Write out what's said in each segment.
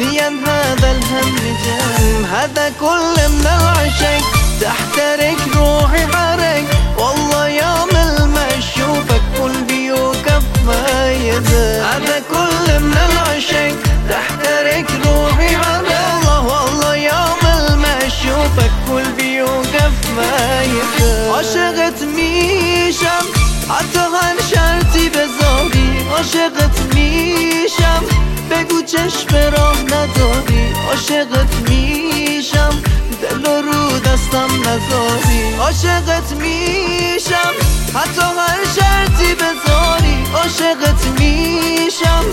نيام هذا الهم جام هذا كل من العشق. تحترق چشم راه نداری عاشقت میشم. دل رو دستم نذاری عاشقت میشم. حتی هر شرطی بذاری عاشقت میشم.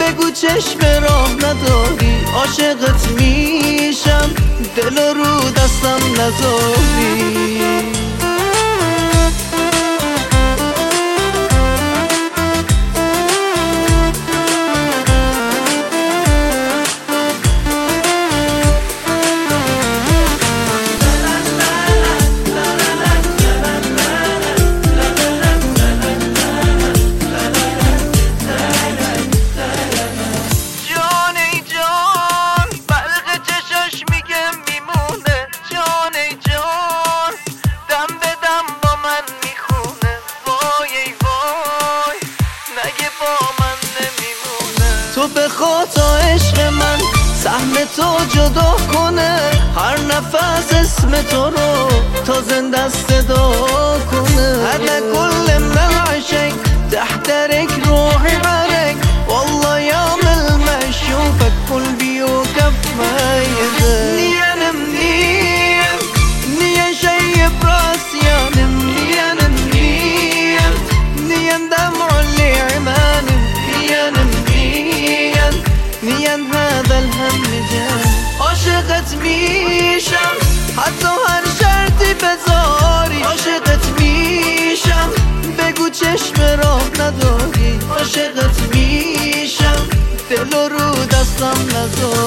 بگو چشم راه نداری عاشقت میشم. دل رو دستم نذاری تو به خاطا عشق من سهم تو جدا کنه. هر نفس اسم تو رو تا زنده صدا کنه. هر کل من عشق تحترك روحي حرك والله يوم المشوفك قلبي وقف ما يدك میشم. حتی هر شرطی بذاری عاشقت میشم. بگو چشم راه نداری عاشقت میشم. دل رو دستم نذاری